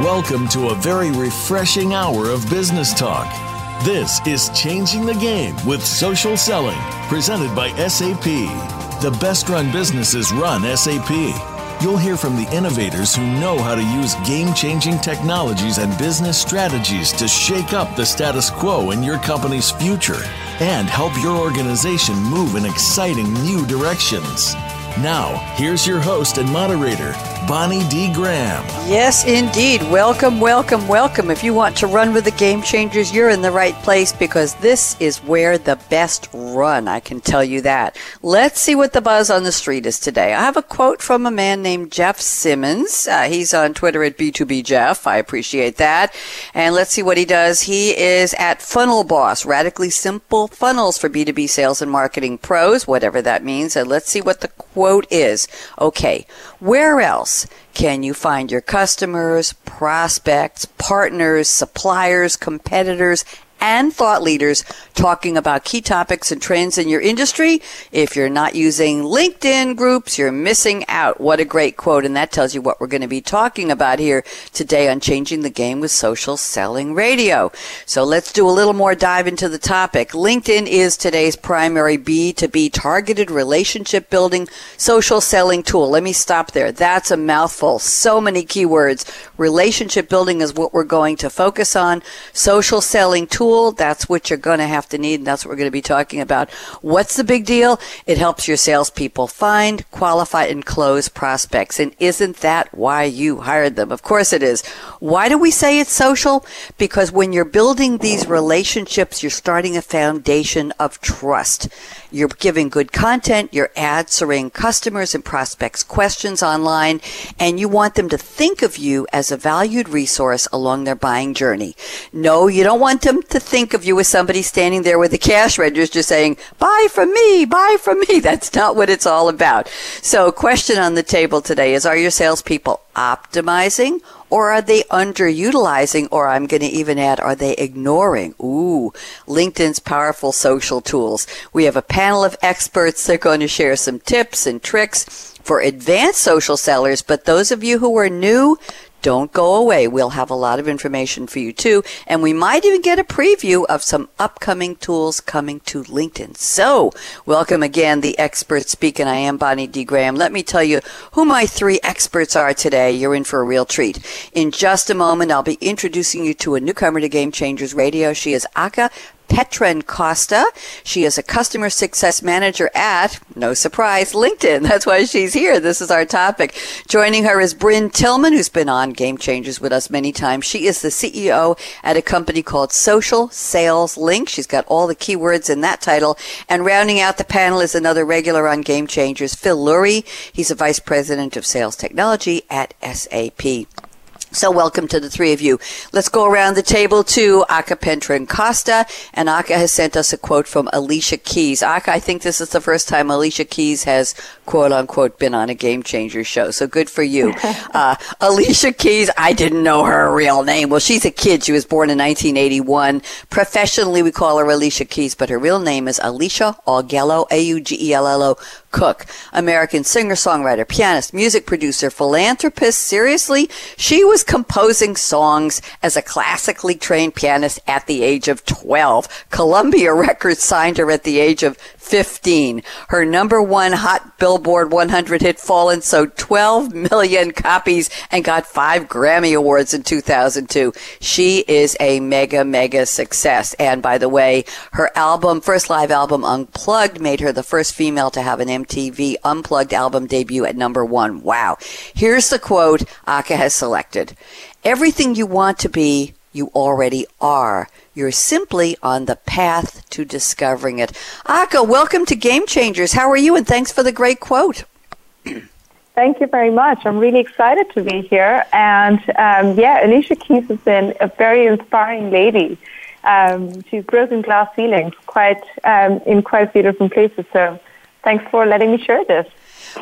Welcome to a very refreshing hour of business talk. This is Changing the Game with Social Selling, presented by SAP. The best run businesses run SAP. You'll hear from the innovators who know how to use game changing technologies and business strategies to shake up the status quo in your company's future and help your organization move in exciting new directions. Now, here's your host and moderator, Bonnie D. Graham. Yes, indeed. Welcome, welcome, welcome. If you want to run with the game changers, you're in the right place because this is where the best run. I can tell you that. Let's see what the buzz on the street is today. I have a quote from a man named Jeff Simmons. Uh, he's on Twitter at B2B Jeff. I appreciate that. And let's see what he does. He is at Funnel Boss, radically simple funnels for B2B sales and marketing pros, whatever that means. And let's see what the quote is. Okay. Where else can you find your customers, prospects, partners, suppliers, competitors, and thought leaders talking about key topics and trends in your industry. If you're not using LinkedIn groups, you're missing out. What a great quote. And that tells you what we're going to be talking about here today on Changing the Game with Social Selling Radio. So let's do a little more dive into the topic. LinkedIn is today's primary B2B targeted relationship building social selling tool. Let me stop there. That's a mouthful. So many keywords. Relationship building is what we're going to focus on. Social selling tool tool. That's what you're going to have to need, and that's what we're going to be talking about. What's the big deal? It helps your salespeople find, qualify, and close prospects. And isn't that why you hired them? Of course it is. Why do we say it's social? Because when you're building these relationships, you're starting a foundation of trust. You're giving good content, you're answering customers and prospects questions online, and you want them to think of you as a valued resource along their buying journey. No, you don't want them to think of you as somebody standing there with a cash register saying, buy from me, buy from me. That's not what it's all about. So question on the table today is, are your salespeople optimizing or are they underutilizing? Or I'm going to even add, are they ignoring? Ooh, LinkedIn's powerful social tools. We have a panel of experts. They're going to share some tips and tricks for advanced social sellers. But those of you who are new, don't go away. We'll have a lot of information for you too. And we might even get a preview of some upcoming tools coming to LinkedIn. So welcome again, the expert speaking. I am Bonnie D. Graham. Let me tell you who my three experts are today. You're in for a real treat. In just a moment, I'll be introducing you to a newcomer to Game Changers Radio. She is Aka Petren Costa. She is a customer success manager at, no surprise, LinkedIn. That's why she's here. This is our topic. Joining her is Brynne Tillman, who's been on Game Changers with us many times. She is the CEO at a company called Social Sales Link. She's got all the keywords in that title. And rounding out the panel is another regular on Game Changers, Phil Lurie. He's a vice president of sales technology at SAP. So welcome to the three of you. Let's go around the table to Aka Petren Costa. And Aka has sent us a quote from Alicia Keys. Aka, I think this is the first time Alicia Keys has quote unquote been on a game changer show. So good for you. uh, Alicia Keys, I didn't know her real name. Well, she's a kid. She was born in 1981. Professionally, we call her Alicia Keys, but her real name is Alicia Augello, A-U-G-E-L-L-O Cook, American singer, songwriter, pianist, music producer, philanthropist. Seriously, she was composing songs as a classically trained pianist at the age of 12. Columbia Records signed her at the age of 15. Her number one hot Billboard 100 hit Fallen sold 12 million copies and got five Grammy Awards in 2002. She is a mega, mega success. And by the way, her album, first live album, Unplugged, made her the first female to have an MTV Unplugged album debut at number one. Wow. Here's the quote Aka has selected. Everything you want to be, you already are. You're simply on the path to discovering it. Aka, welcome to Game Changers. How are you? And thanks for the great quote. Thank you very much. I'm really excited to be here. And um, yeah, Alicia Keys has been a very inspiring lady. Um, she's broken glass ceilings quite um, in quite a few different places. So thanks for letting me share this.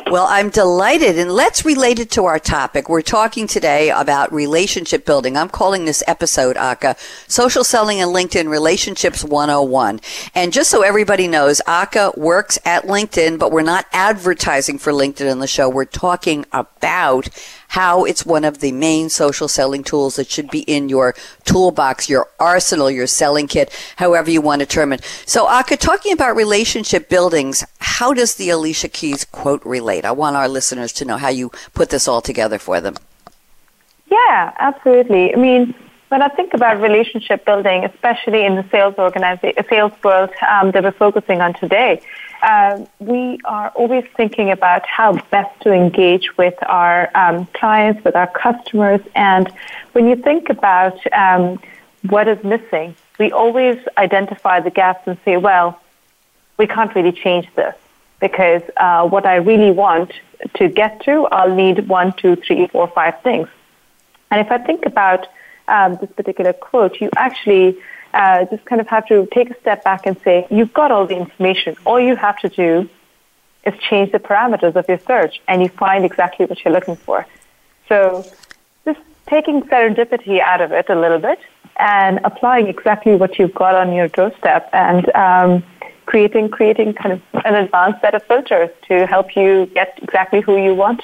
Well, I'm delighted, and let's relate it to our topic. We're talking today about relationship building. I'm calling this episode, Aka, Social Selling and LinkedIn Relationships 101. And just so everybody knows, Aka works at LinkedIn, but we're not advertising for LinkedIn on the show. We're talking about how it's one of the main social selling tools that should be in your toolbox, your arsenal, your selling kit, however you want to term it. So, Aka, talking about relationship buildings, how does the Alicia Keys quote relate? I want our listeners to know how you put this all together for them. Yeah, absolutely. I mean, when I think about relationship building, especially in the sales organization, sales world um, that we're focusing on today, uh, we are always thinking about how best to engage with our um, clients, with our customers. And when you think about um, what is missing, we always identify the gaps and say, well, we can't really change this because uh, what I really want to get to, I'll need one, two, three, four, five things. And if I think about um, this particular quote, you actually uh, just kind of have to take a step back and say, you've got all the information. All you have to do is change the parameters of your search and you find exactly what you're looking for. So just taking serendipity out of it a little bit and applying exactly what you've got on your doorstep and um, creating creating kind of an advanced set of filters to help you get exactly who you want.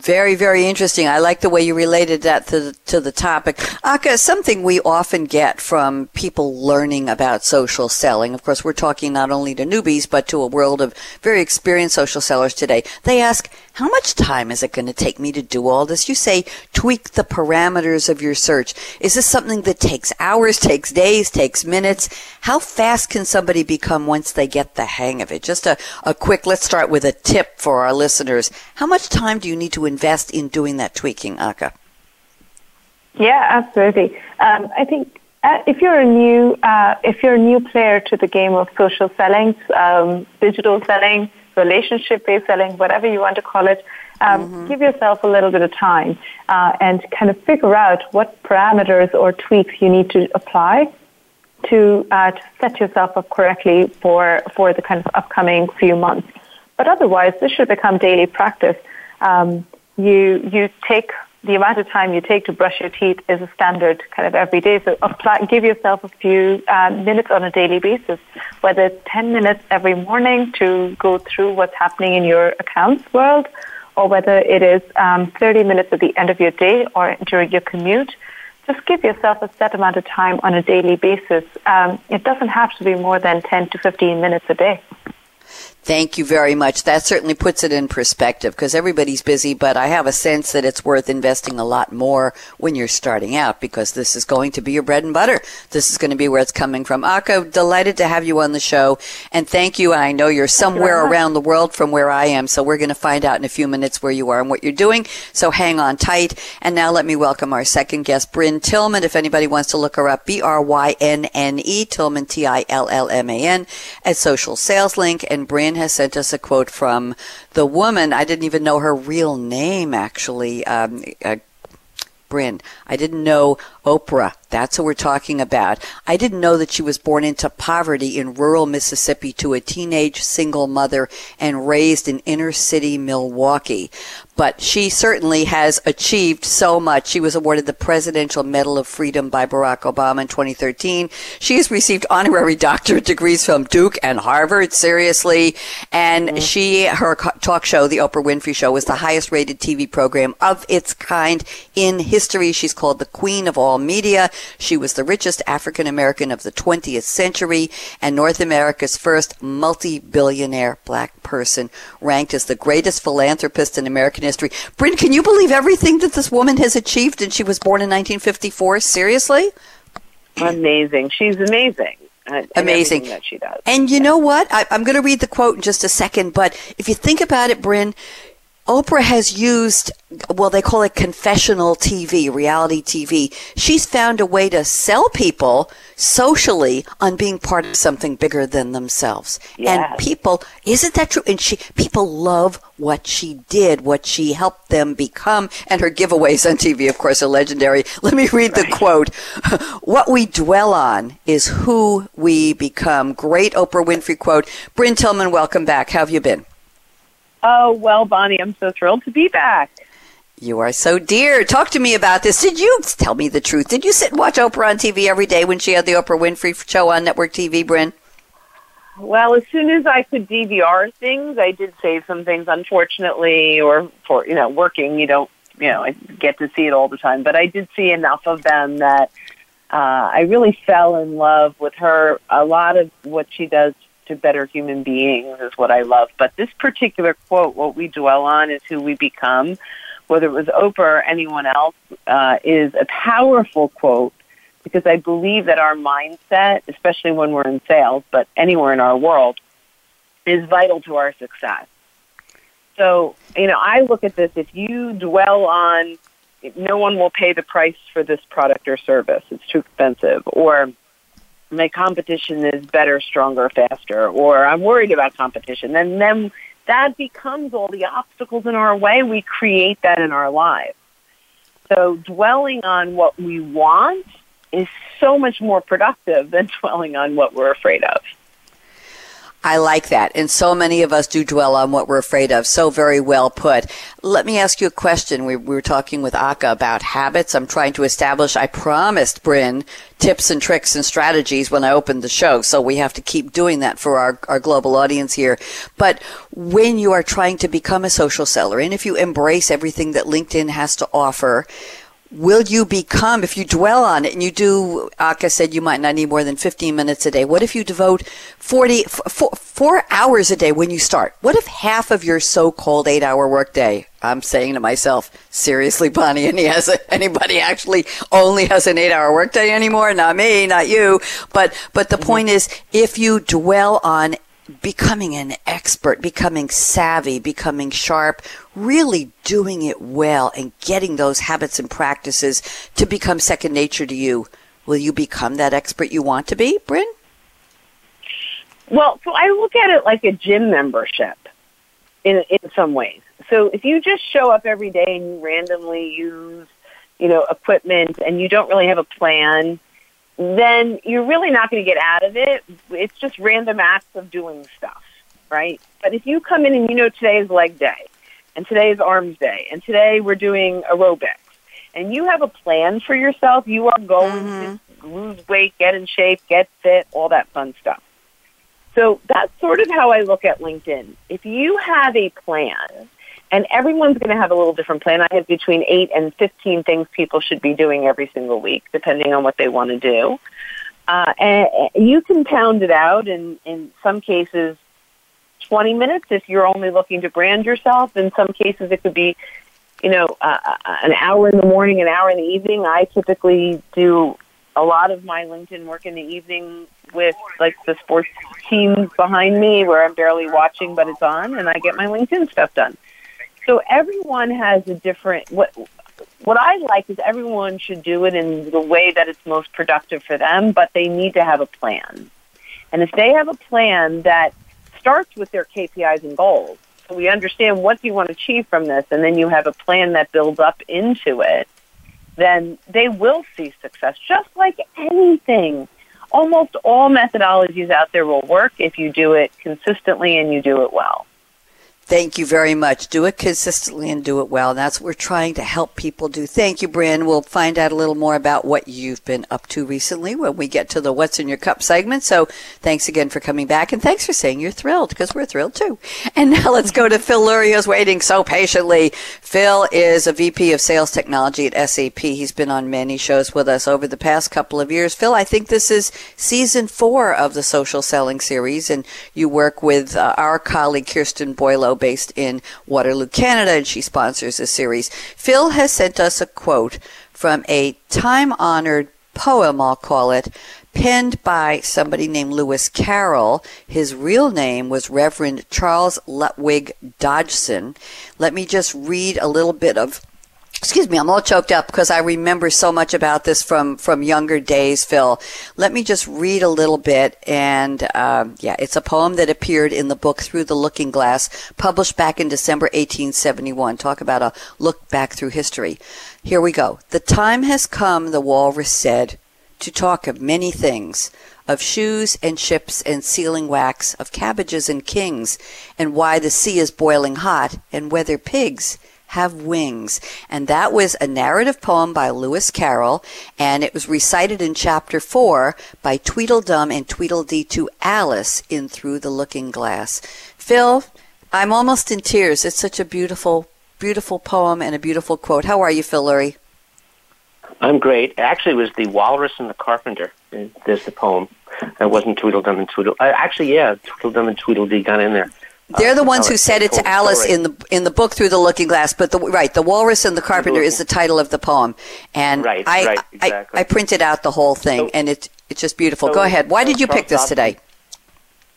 Very, very interesting. I like the way you related that to the, to the topic. Aka, something we often get from people learning about social selling. Of course, we're talking not only to newbies, but to a world of very experienced social sellers today. They ask, how much time is it going to take me to do all this? You say tweak the parameters of your search. Is this something that takes hours, takes days, takes minutes? How fast can somebody become once they get the hang of it? Just a, a quick, let's start with a tip for our listeners. How much time do you need to invest in doing that tweaking, Aka? Yeah, absolutely. Um, I think uh, if you're a new uh, if you're a new player to the game of social selling, um, digital selling, relationship based selling, whatever you want to call it, um, mm-hmm. give yourself a little bit of time uh, and kind of figure out what parameters or tweaks you need to apply to uh, to set yourself up correctly for for the kind of upcoming few months. But otherwise, this should become daily practice. Um, you you take the amount of time you take to brush your teeth is a standard kind of every day. So apply, give yourself a few uh, minutes on a daily basis, whether it's 10 minutes every morning to go through what's happening in your accounts world, or whether it is um, 30 minutes at the end of your day or during your commute. Just give yourself a set amount of time on a daily basis. Um, it doesn't have to be more than 10 to 15 minutes a day. Thank you very much. That certainly puts it in perspective because everybody's busy, but I have a sense that it's worth investing a lot more when you're starting out because this is going to be your bread and butter. This is going to be where it's coming from. Aka, delighted to have you on the show and thank you. I know you're somewhere around the world from where I am, so we're going to find out in a few minutes where you are and what you're doing. So hang on tight. And now let me welcome our second guest, Brynne Tillman. If anybody wants to look her up, B-R-Y-N-N-E, Tillman, T-I-L-L-M-A-N at Social Sales Link. And Brynne has sent us a quote from the woman. I didn't even know her real name, actually. Um, uh, Brynne. I didn't know Oprah. That's who we're talking about. I didn't know that she was born into poverty in rural Mississippi to a teenage single mother and raised in inner city Milwaukee but she certainly has achieved so much. She was awarded the Presidential Medal of Freedom by Barack Obama in 2013. She has received honorary doctorate degrees from Duke and Harvard, seriously. And mm-hmm. she, her talk show, The Oprah Winfrey Show, was the highest rated TV program of its kind in history. She's called the Queen of all media. She was the richest African American of the 20th century and North America's first multi-billionaire black person, ranked as the greatest philanthropist in American history. Brynne, can you believe everything that this woman has achieved and she was born in 1954? Seriously? Amazing. She's amazing. Uh, amazing that she does. And you yeah. know what? I, am going to read the quote in just a second, but if you think about it, Brynne, Oprah has used, well, they call it confessional TV, reality TV. She's found a way to sell people socially on being part of something bigger than themselves. Yes. And people, isn't that true? And she, people love what she did, what she helped them become, and her giveaways on TV, of course, are legendary. Let me read the quote. what we dwell on is who we become. Great Oprah Winfrey quote. Brynne Tillman, welcome back. How have you been? Oh, well, Bonnie, I'm so thrilled to be back. You are so dear. Talk to me about this. Did you tell me the truth? Did you sit and watch Oprah on TV every day when she had the Oprah Winfrey show on network TV, Brynne? Well, as soon as I could DVR things, I did save some things. Unfortunately, or for you know, working, you don't you know, I get to see it all the time. But I did see enough of them that uh, I really fell in love with her. A lot of what she does to better human beings is what I love. But this particular quote, what we dwell on is who we become, whether it was Oprah or anyone else, uh, is a powerful quote because I believe that our mindset, especially when we're in sales, but anywhere in our world, is vital to our success. So, you know, I look at this if you dwell on no one will pay the price for this product or service, it's too expensive, or my competition is better, stronger, faster, or I'm worried about competition, then then that becomes all the obstacles in our way. We create that in our lives. So dwelling on what we want is so much more productive than dwelling on what we're afraid of. I like that. And so many of us do dwell on what we're afraid of. So very well put. Let me ask you a question. We, we were talking with Aka about habits. I'm trying to establish, I promised Brynne tips and tricks and strategies when I opened the show. So we have to keep doing that for our, our global audience here. But when you are trying to become a social seller and if you embrace everything that LinkedIn has to offer, will you become, if you dwell on it and you do, Aka said you might not need more than 15 minutes a day. What if you devote 40, four, four hours a day when you start? What if half of your so-called eight hour workday, I'm saying to myself, seriously, Bonnie, any has a, anybody actually only has an eight hour workday anymore? Not me, not you. But, but the mm-hmm. point is, if you dwell on becoming an expert, becoming savvy, becoming sharp, really doing it well and getting those habits and practices to become second nature to you, will you become that expert you want to be, Brynne? Well, so I look at it like a gym membership in in some ways. So if you just show up every day and you randomly use, you know, equipment and you don't really have a plan, then you're really not going to get out of it. It's just random acts of doing stuff, right? But if you come in and you know today is leg day, and today is arms day, and today we're doing aerobics, and you have a plan for yourself, you are going mm-hmm. to lose weight, get in shape, get fit, all that fun stuff. So that's sort of how I look at LinkedIn. If you have a plan, and everyone's going to have a little different plan. I have between 8 and 15 things people should be doing every single week, depending on what they want to do. Uh, and you can pound it out in, in some cases 20 minutes if you're only looking to brand yourself. In some cases, it could be, you know, uh, an hour in the morning, an hour in the evening. I typically do a lot of my LinkedIn work in the evening with like the sports teams behind me where I'm barely watching, but it's on, and I get my LinkedIn stuff done. So everyone has a different what what I like is everyone should do it in the way that it's most productive for them, but they need to have a plan. And if they have a plan that starts with their KPIs and goals, so we understand what you want to achieve from this, and then you have a plan that builds up into it, then they will see success. Just like anything, almost all methodologies out there will work if you do it consistently and you do it well. Thank you very much. Do it consistently and do it well. And that's what we're trying to help people do. Thank you, Brynne. We'll find out a little more about what you've been up to recently when we get to the What's in Your Cup segment. So thanks again for coming back and thanks for saying you're thrilled because we're thrilled too. And now let's go to Phil Lurie who's waiting so patiently. Phil is a VP of Sales Technology at SAP. He's been on many shows with us over the past couple of years. Phil, I think this is season four of the social selling series and you work with uh, our colleague Kirsten Boileau based in Waterloo, Canada, and she sponsors a series. Phil has sent us a quote from a time honored poem, I'll call it, penned by somebody named Lewis Carroll. His real name was Reverend Charles Lutwidge Dodgson. Let me just read a little bit of Excuse me, I'm all choked up because I remember so much about this from, from younger days, Phil. Let me just read a little bit. And um, yeah, it's a poem that appeared in the book Through the Looking Glass, published back in December 1871. Talk about a look back through history. Here we go. The time has come, the walrus said, to talk of many things of shoes and ships and sealing wax, of cabbages and kings, and why the sea is boiling hot, and whether pigs have wings. And that was a narrative poem by Lewis Carroll, and it was recited in chapter four by Tweedledum and Tweedledee to Alice in Through the Looking Glass. Phil, I'm almost in tears. It's such a beautiful, beautiful poem and a beautiful quote. How are you, Phil Lurie? I'm great. Actually, it was the Walrus and the Carpenter. There's the poem. It wasn't Tweedledum and Tweedle. Uh, actually, yeah, Tweedledum and Tweedledee got in there. They're the ones who said it to Alice in the in the book through the Looking Glass. But the right, the Walrus and the Carpenter is the title of the poem, and right, I, right, exactly. I, I printed out the whole thing, so, and it's it's just beautiful. So, Go ahead. Why did you Charles pick this Dobson, today?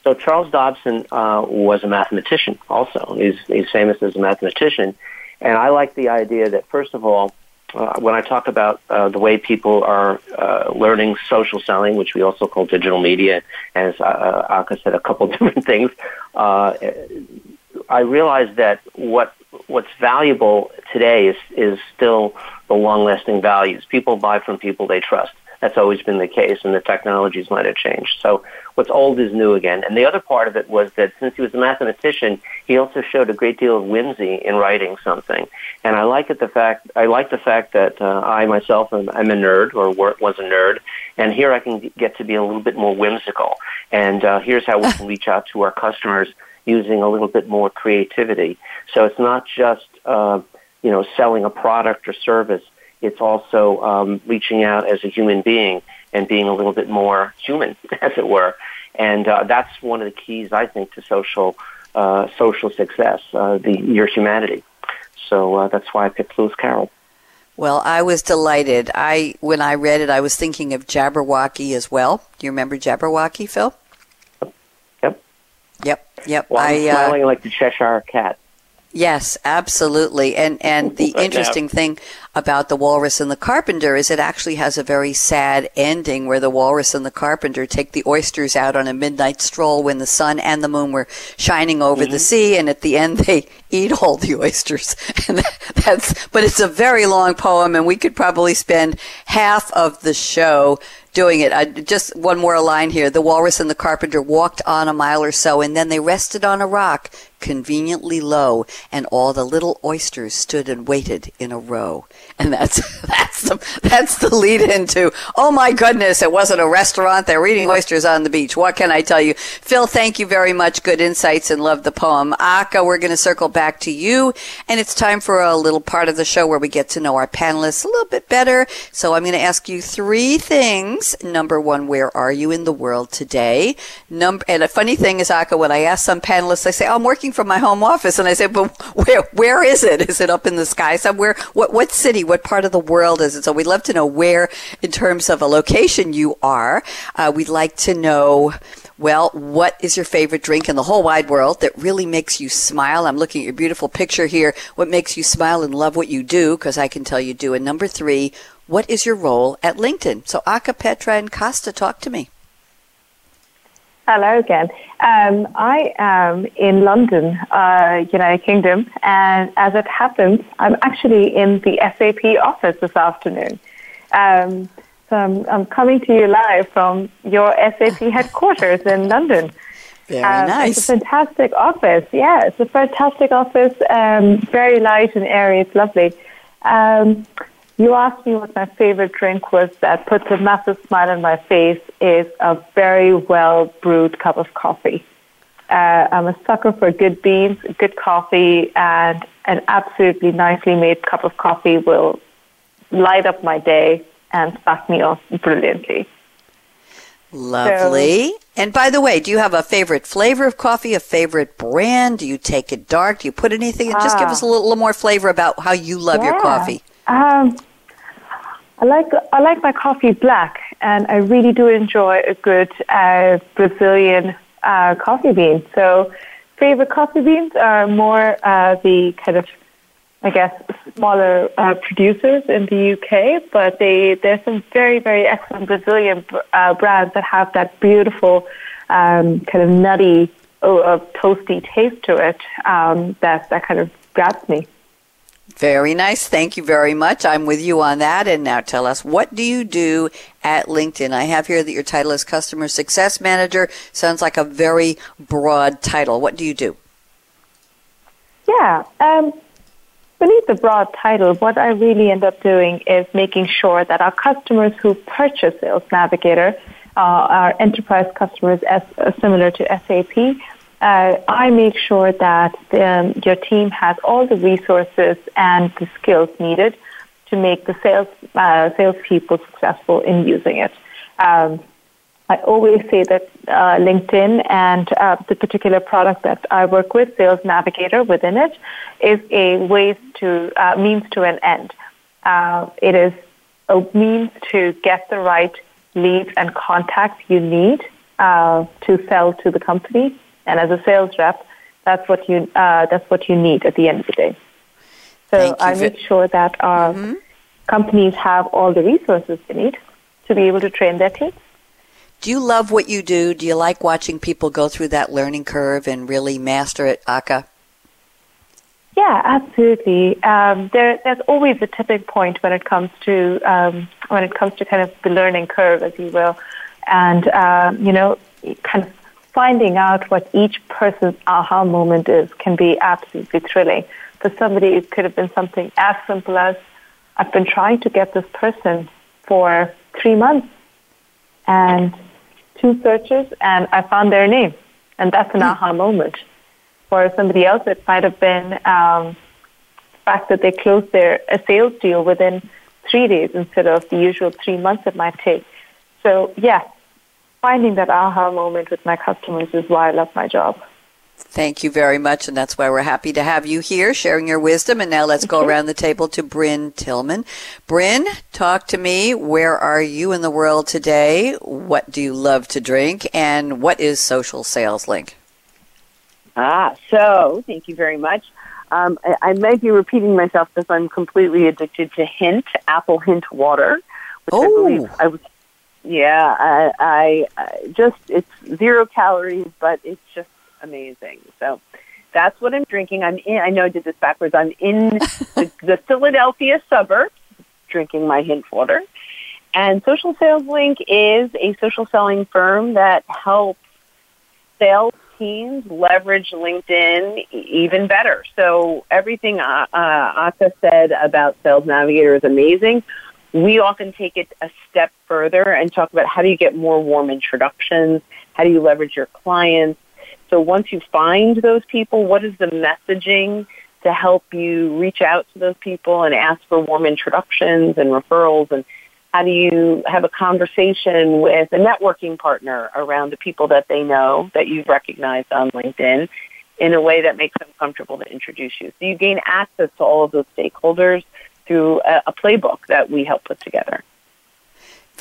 So Charles Dobson uh, was a mathematician. Also, he's he's famous as a mathematician, and I like the idea that first of all, uh, when I talk about uh, the way people are uh, learning social selling, which we also call digital media, as uh, Aka said, a couple different things, uh, I realize that what what's valuable today is is still the long-lasting values. People buy from people they trust. That's always been the case, and the technologies might have changed. So what's old is new again. And the other part of it was that since he was a mathematician, he also showed a great deal of whimsy in writing something. And I like it the fact I like the fact that uh, I myself am I'm a nerd or was a nerd, and here I can get to be a little bit more whimsical. And uh, here's how we can reach out to our customers using a little bit more creativity. So it's not just uh, you know selling a product or service it's also um, reaching out as a human being and being a little bit more human, as it were. And uh, that's one of the keys, I think, to social uh, social success, uh, the your humanity. So uh, that's why I picked Lewis Carroll. Well, I was delighted. I when I read it, I was thinking of Jabberwocky as well. Do you remember Jabberwocky, Phil? Yep. Yep. Well, I'm I, uh, like the Cheshire Cat. Yes, absolutely. And and the interesting thing about the walrus and the carpenter is it actually has a very sad ending where the walrus and the carpenter take the oysters out on a midnight stroll when the sun and the moon were shining over the sea and at the end they eat all the oysters. And that's but it's a very long poem and we could probably spend half of the show doing it. I, just one more line here. The walrus and the carpenter walked on a mile or so, and then they rested on a rock conveniently low, and all the little oysters stood and waited in a row. And that's that's the that's the lead into. Oh my goodness! It wasn't a restaurant. They're eating oysters on the beach. What can I tell you, Phil? Thank you very much. Good insights and love the poem. Aka, we're going to circle back to you, and it's time for a little part of the show where we get to know our panelists a little bit better. So I'm going to ask you three things. Number one, where are you in the world today? Number and a funny thing is, Aka, when I ask some panelists, I say, oh, "I'm working from my home office," and I say, "But where where is it? Is it up in the sky somewhere? What what city? What part of the world is it?" So we'd love to know where, in terms of a location, you are. Uh, we'd like to know. Well, what is your favorite drink in the whole wide world that really makes you smile? I'm looking at your beautiful picture here. What makes you smile and love what you do? Because I can tell you do. And number three, what is your role at LinkedIn? So, Aka, Petra, and Costa, talk to me. Hello again. Um, I am in London, uh, United Kingdom, and as it happens, I'm actually in the SAP office this afternoon. Um, so I'm, I'm, coming to you live from your SAP headquarters in London. Very um, nice. It's a fantastic office. Yeah, it's a fantastic office. Um, very light and airy. It's lovely. You asked me what my favorite drink was that puts a massive smile on my face is a very well brewed cup of coffee. Uh, I'm a sucker for good beans, good coffee, and an absolutely nicely made cup of coffee will light up my day and start me off brilliantly. Lovely. So, and by the way, do you have a favorite flavor of coffee, a favorite brand? Do you take it dark? Do you put anything? in? just give us a little, little, more flavor about how you love yeah. your coffee. Um, I like I like my coffee black, and I really do enjoy a good uh, Brazilian uh, coffee bean. So, favorite coffee beans are more uh, the kind of, I guess, smaller uh, producers in the UK, but they there's some very very excellent Brazilian uh, brands that have that beautiful um, kind of nutty, oh, toasty taste to it um, that that kind of grabs me. Very nice. Thank you very much. I'm with you on that. And now tell us, what do you do at LinkedIn? I have here that your title is Customer Success Manager. Sounds like a very broad title. What do you do? Yeah. Um, beneath the broad title, what I really end up doing is making sure that our customers who purchase Sales Navigator, uh, enterprise customers as uh, similar to SAP, uh, I make sure that um, your team has all the resources and the skills needed to make the sales uh, salespeople successful in using it. Um, I always say that uh, LinkedIn and uh, the particular product that I work with, Sales Navigator, within it, is a ways to uh, means to an end. Uh, it is a means to get the right leads and contacts you need uh, to sell to the company and as a sales rep, that's what you uh, that's what you need at the end of the day. So I make sure that our mm-hmm. companies have all the resources they need to be able to train their teams. Do you love what you do? Do you like watching people go through that learning curve and really master it, Aka? Yeah, absolutely. Um, there, there's always a tipping point when it comes to um, when it comes to kind of the learning curve, as you will, and uh, you know, kind of finding out what each person's aha moment is can be absolutely thrilling. For somebody, it could have been something as simple as I've been trying to get this person for three months and two searches, and I found their name. And that's an hmm. aha moment. For somebody else, it might have been um, the fact that they closed their a sales deal within three days instead of the usual three months it might take. So, yeah, finding that aha moment with my customers is why I love my job. Thank you very much, and that's why we're happy to have you here sharing your wisdom. And now let's go around the table to Brynne Tillman. Brynne, talk to me. Where are you in the world today? What do you love to drink? And what is Social Sales Link? Ah, so thank you very much. Um, I, I, might be repeating myself because I'm completely addicted to Hint, Apple Hint Water, which oh. I believe I was yeah, I, I just it's zero calories, but it's just amazing. So that's what I'm drinking. I'm in. I know I did this backwards. I'm in the, the Philadelphia suburbs, drinking my hint water. And Social Sales Link is a social selling firm that helps sales teams leverage LinkedIn even better. So everything uh, uh, Aka said about Sales Navigator is amazing we often take it a step further and talk about how do you get more warm introductions, how do you leverage your clients. So once you find those people, what is the messaging to help you reach out to those people and ask for warm introductions and referrals and how do you have a conversation with a networking partner around the people that they know that you've recognized on LinkedIn in a way that makes them comfortable to introduce you. So you gain access to all of those stakeholders through a, a playbook that we help put together.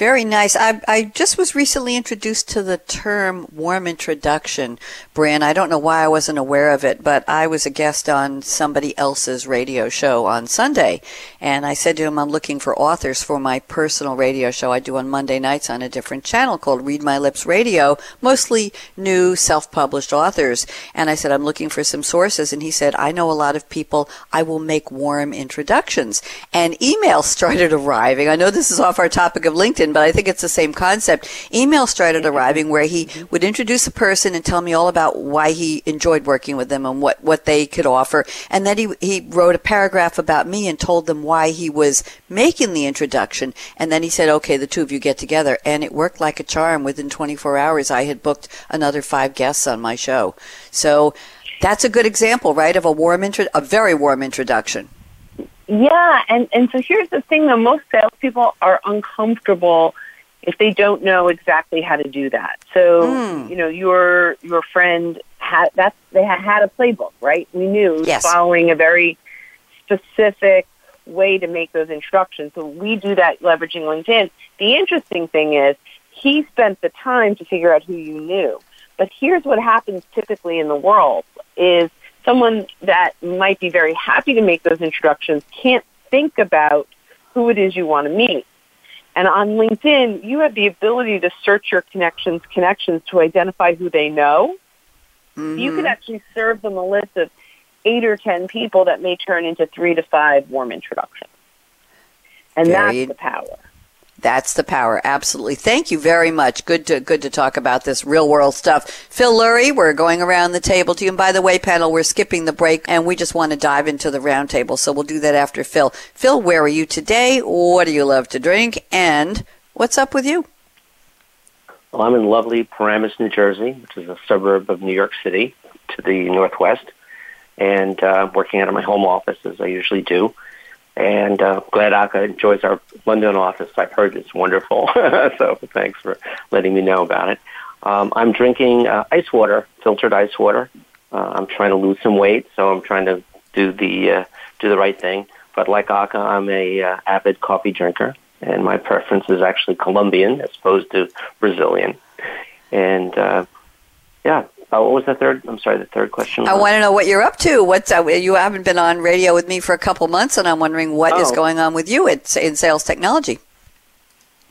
Very nice. I, I just was recently introduced to the term warm introduction, Brynne. I don't know why I wasn't aware of it, but I was a guest on somebody else's radio show on Sunday. And I said to him, I'm looking for authors for my personal radio show I do on Monday nights on a different channel called Read My Lips Radio, mostly new self-published authors. And I said, I'm looking for some sources. And he said, I know a lot of people. I will make warm introductions. And emails started arriving. I know this is off our topic of LinkedIn but I think it's the same concept. Email started arriving where he would introduce a person and tell me all about why he enjoyed working with them and what, what they could offer. And then he, he wrote a paragraph about me and told them why he was making the introduction. And then he said, okay, the two of you get together. And it worked like a charm. Within 24 hours, I had booked another five guests on my show. So that's a good example, right, of a warm intro, a very warm introduction. Yeah, and and so here's the thing: though, most salespeople are uncomfortable if they don't know exactly how to do that. So mm. you know, your your friend had that they had, had a playbook, right? We knew yes. following a very specific way to make those instructions. So we do that leveraging LinkedIn. The interesting thing is he spent the time to figure out who you knew. But here's what happens typically in the world is someone that might be very happy to make those introductions can't think about who it is you want to meet. And on LinkedIn, you have the ability to search your connections, connections to identify who they know. Mm-hmm. You could actually serve them a list of eight or ten people that may turn into three to five warm introductions. And Very- that's the power. That's the power. Absolutely. Thank you very much. Good to good to talk about this real world stuff. Phil Lurie, we're going around the table to you. And by the way, panel, we're skipping the break and we just want to dive into the round table. So we'll do that after Phil. Phil, where are you today? What do you love to drink? And what's up with you? Well, I'm in lovely Paramus, New Jersey, which is a suburb of New York City to the northwest, and uh, working out of my home office as I usually do. And uh, glad Aka enjoys our London office. I've heard it's wonderful, so thanks for letting me know about it. Um, I'm drinking uh, ice water, filtered ice water. Uh, I'm trying to lose some weight, so I'm trying to do the uh, do the right thing. But like Aka, I'm a uh, avid coffee drinker, and my preference is actually Colombian as opposed to Brazilian. And uh, yeah, uh, what was the third? I'm sorry, the third question. I want to know what you're up to. What's uh, you haven't been on radio with me for a couple months, and I'm wondering what is Oh. going on with you at, in sales technology.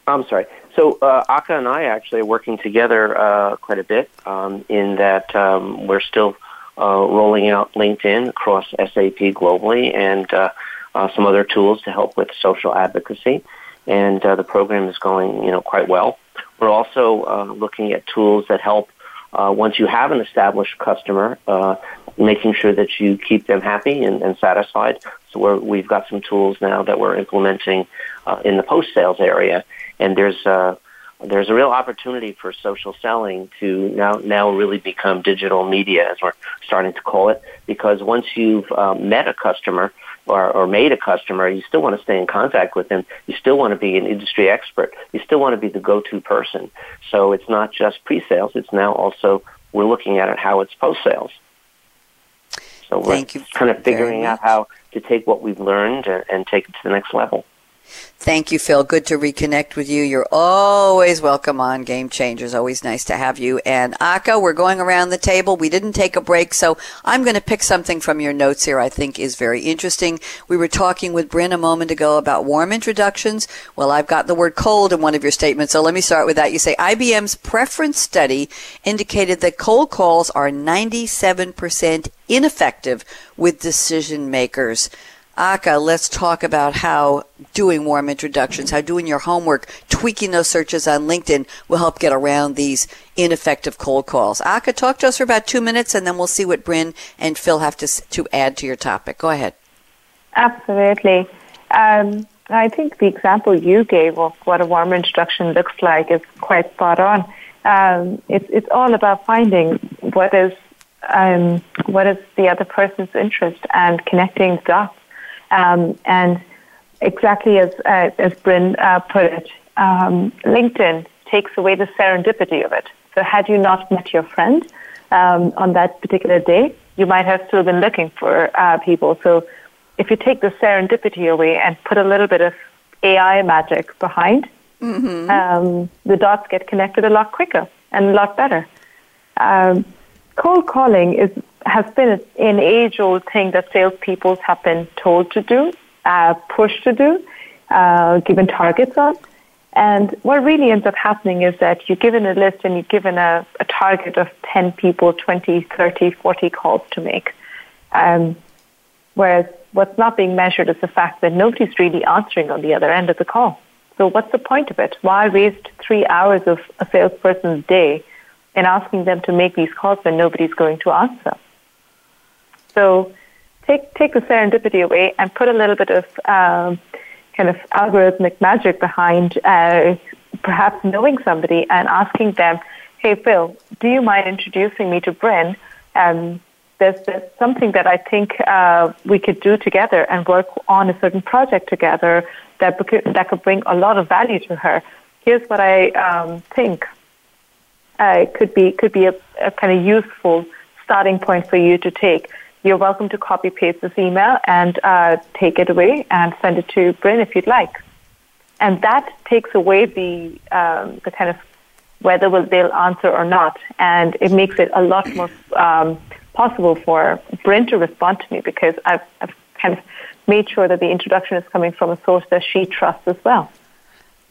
I'm sorry. So uh, Aka and I actually are working together uh, quite a bit um, in that um, we're still uh, rolling out LinkedIn across SAP globally and uh, uh, some other tools to help with social advocacy. And uh, the program is going, you know, quite well. We're also uh, looking at tools that help uh, once you have an established customer, uh, making sure that you keep them happy and, and satisfied. So we're, we've got some tools now that we're implementing uh, in the post-sales area, and there's uh, there's a real opportunity for social selling to now now really become digital media, as we're starting to call it, because once you've um, met a customer or, or made a customer, you still want to stay in contact with them. You still want to be an industry expert. You still want to be the go-to person. So it's not just pre-sales; it's now also we're looking at it how it's post-sales. So we're Thank you kind of figuring out how to take what we've learned and, and take it to the next level. Thank you, Phil. Good to reconnect with you. You're always welcome on Game Changers. Always nice to have you. And Aka, we're going around the table. We didn't take a break, so I'm going to pick something from your notes here I think is very interesting. We were talking with Brynne a moment ago about warm introductions. Well, I've got the word cold in one of your statements, so let me start with that. You say IBM's preference study indicated that cold calls are 97% ineffective with decision makers. Aka, let's talk about how doing warm introductions, how doing your homework, tweaking those searches on LinkedIn will help get around these ineffective cold calls. Aka, talk to us for about two minutes and then we'll see what Brynne and Phil have to, to add to your topic. Go ahead. Absolutely. Um, I think the example you gave of what a warm introduction looks like is quite spot on. Um, it's it's all about finding what is um, what is the other person's interest and connecting dots. Um, and exactly as uh, as Brynne uh, put it, um, LinkedIn takes away the serendipity of it. So had you not met your friend um, on that particular day, you might have still been looking for uh, people. So if you take the serendipity away and put a little bit of AI magic behind, um, the dots get connected a lot quicker and a lot better. Um, cold calling is has been an age-old thing that salespeople have been told to do, uh, pushed to do, uh, given targets on. And what really ends up happening is that you're given a list and you're given a, a target of 10 people, 20, 30, 40 calls to make. Um, whereas what's not being measured is the fact that nobody's really answering on the other end of the call. So what's the point of it? Why waste three hours of a salesperson's day in asking them to make these calls when nobody's going to answer? So take take the serendipity away and put a little bit of um, kind of algorithmic magic behind uh, perhaps knowing somebody and asking them, "Hey Phil, do you mind introducing me to Brynne?" Um, there's, there's something that I think uh, we could do together and work on a certain project together that that could bring a lot of value to her. Here's what I um, think uh, could be could be a, a kind of useful starting point for you to take. You're welcome to copy paste this email and uh, take it away and send it to Brynne if you'd like. And that takes away the um, the kind of whether will they'll answer or not, and it makes it a lot more um, possible for Brynne to respond to me because I've, I've kind of made sure that the introduction is coming from a source that she trusts as well.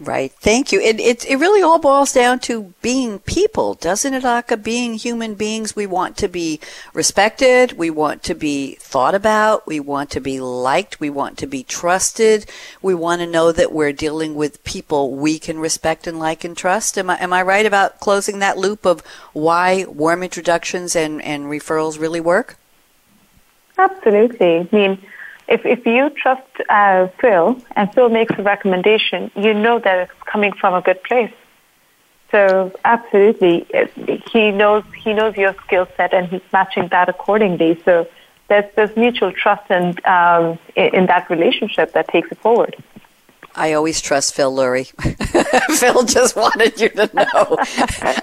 Right. Thank you. It, it, it really all boils down to being people, doesn't it, Aka? Being human beings. We want to be respected. We want to be thought about. We want to be liked. We want to be trusted. We want to know that we're dealing with people we can respect and like and trust. Am I, am I right about closing that loop of why warm introductions and, and referrals really work? Absolutely. I mean, if, if you trust uh, Phil and Phil makes a recommendation, you know that it's coming from a good place. So absolutely, he knows he knows your skill set and he's matching that accordingly. So there's there's mutual trust and um, in, in that relationship that takes it forward. I always trust Phil Lurie. Phil just wanted you to know.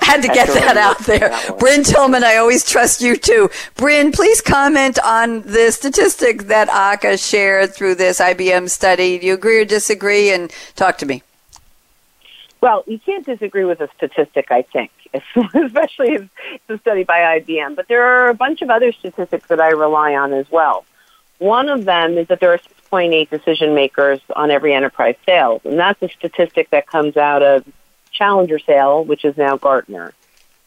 Had to get that out there. Brynne Tillman, I always trust you too. Brynne, please comment on the statistic that Aka shared through this IBM study. Do you agree or disagree? And talk to me. Well, you can't disagree with a statistic, I think, especially if it's a study by IBM. But there are a bunch of other statistics that I rely on as well. One of them is that there are 6.8 decision makers on every enterprise sales, and that's a statistic that comes out of Challenger Sale, which is now Gartner.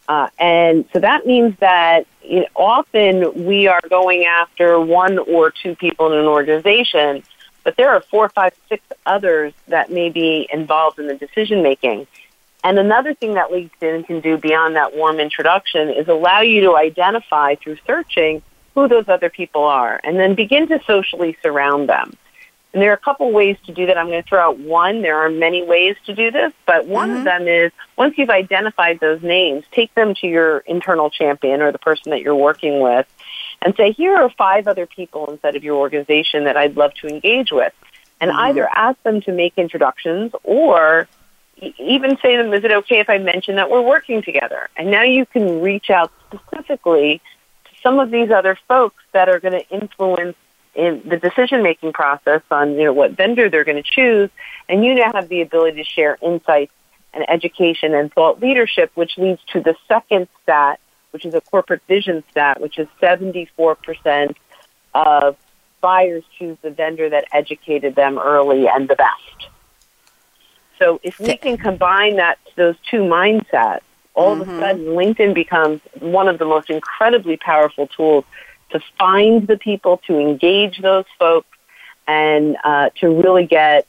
Uh, and so that means that you know, often we are going after one or two people in an organization, but there are four, five, six others that may be involved in the decision making. And another thing that LinkedIn can do beyond that warm introduction is allow you to identify through searching who those other people are, and then begin to socially surround them. And there are a couple ways to do that. I'm going to throw out one. There are many ways to do this, but one mm-hmm. of them is once you've identified those names, take them to your internal champion or the person that you're working with and say, here are five other people inside of your organization that I'd love to engage with. And mm-hmm. either ask them to make introductions or even say to them, is it okay if I mention that we're working together? And now you can reach out specifically some of these other folks that are going to influence in the decision making process on you know what vendor they're going to choose, and you now have the ability to share insights and education and thought leadership, which leads to the second stat, which is a corporate vision stat, which is 74% of buyers choose the vendor that educated them early and the best. So if we can combine that those two mindsets, all mm-hmm. of a mm-hmm. sudden LinkedIn becomes one of the most incredibly powerful tools to find the people, to engage those folks, and uh, to really get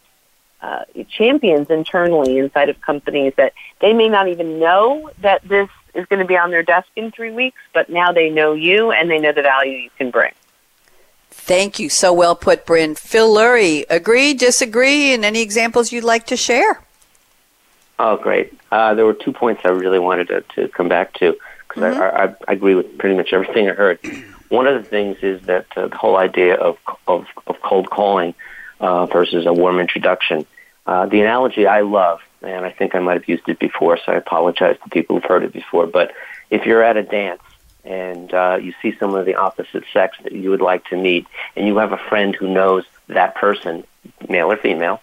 uh, champions internally inside of companies that they may not even know that this is going to be on their desk in three weeks, but now they know you and they know the value you can bring. Thank you. So well put, Brynne. Phil Lurie, agree, disagree, and any examples you'd like to share? Oh, great. Uh, there were two points I really wanted to, to come back to because mm-hmm. I, I, I agree with pretty much everything I heard. One of the things is that uh, the whole idea of, of, of cold calling uh, versus a warm introduction. Uh, the analogy I love, and I think I might have used it before, so I apologize to people who've heard it before, but if you're at a dance and uh, you see someone of the opposite sex that you would like to meet, and you have a friend who knows that person, male or female,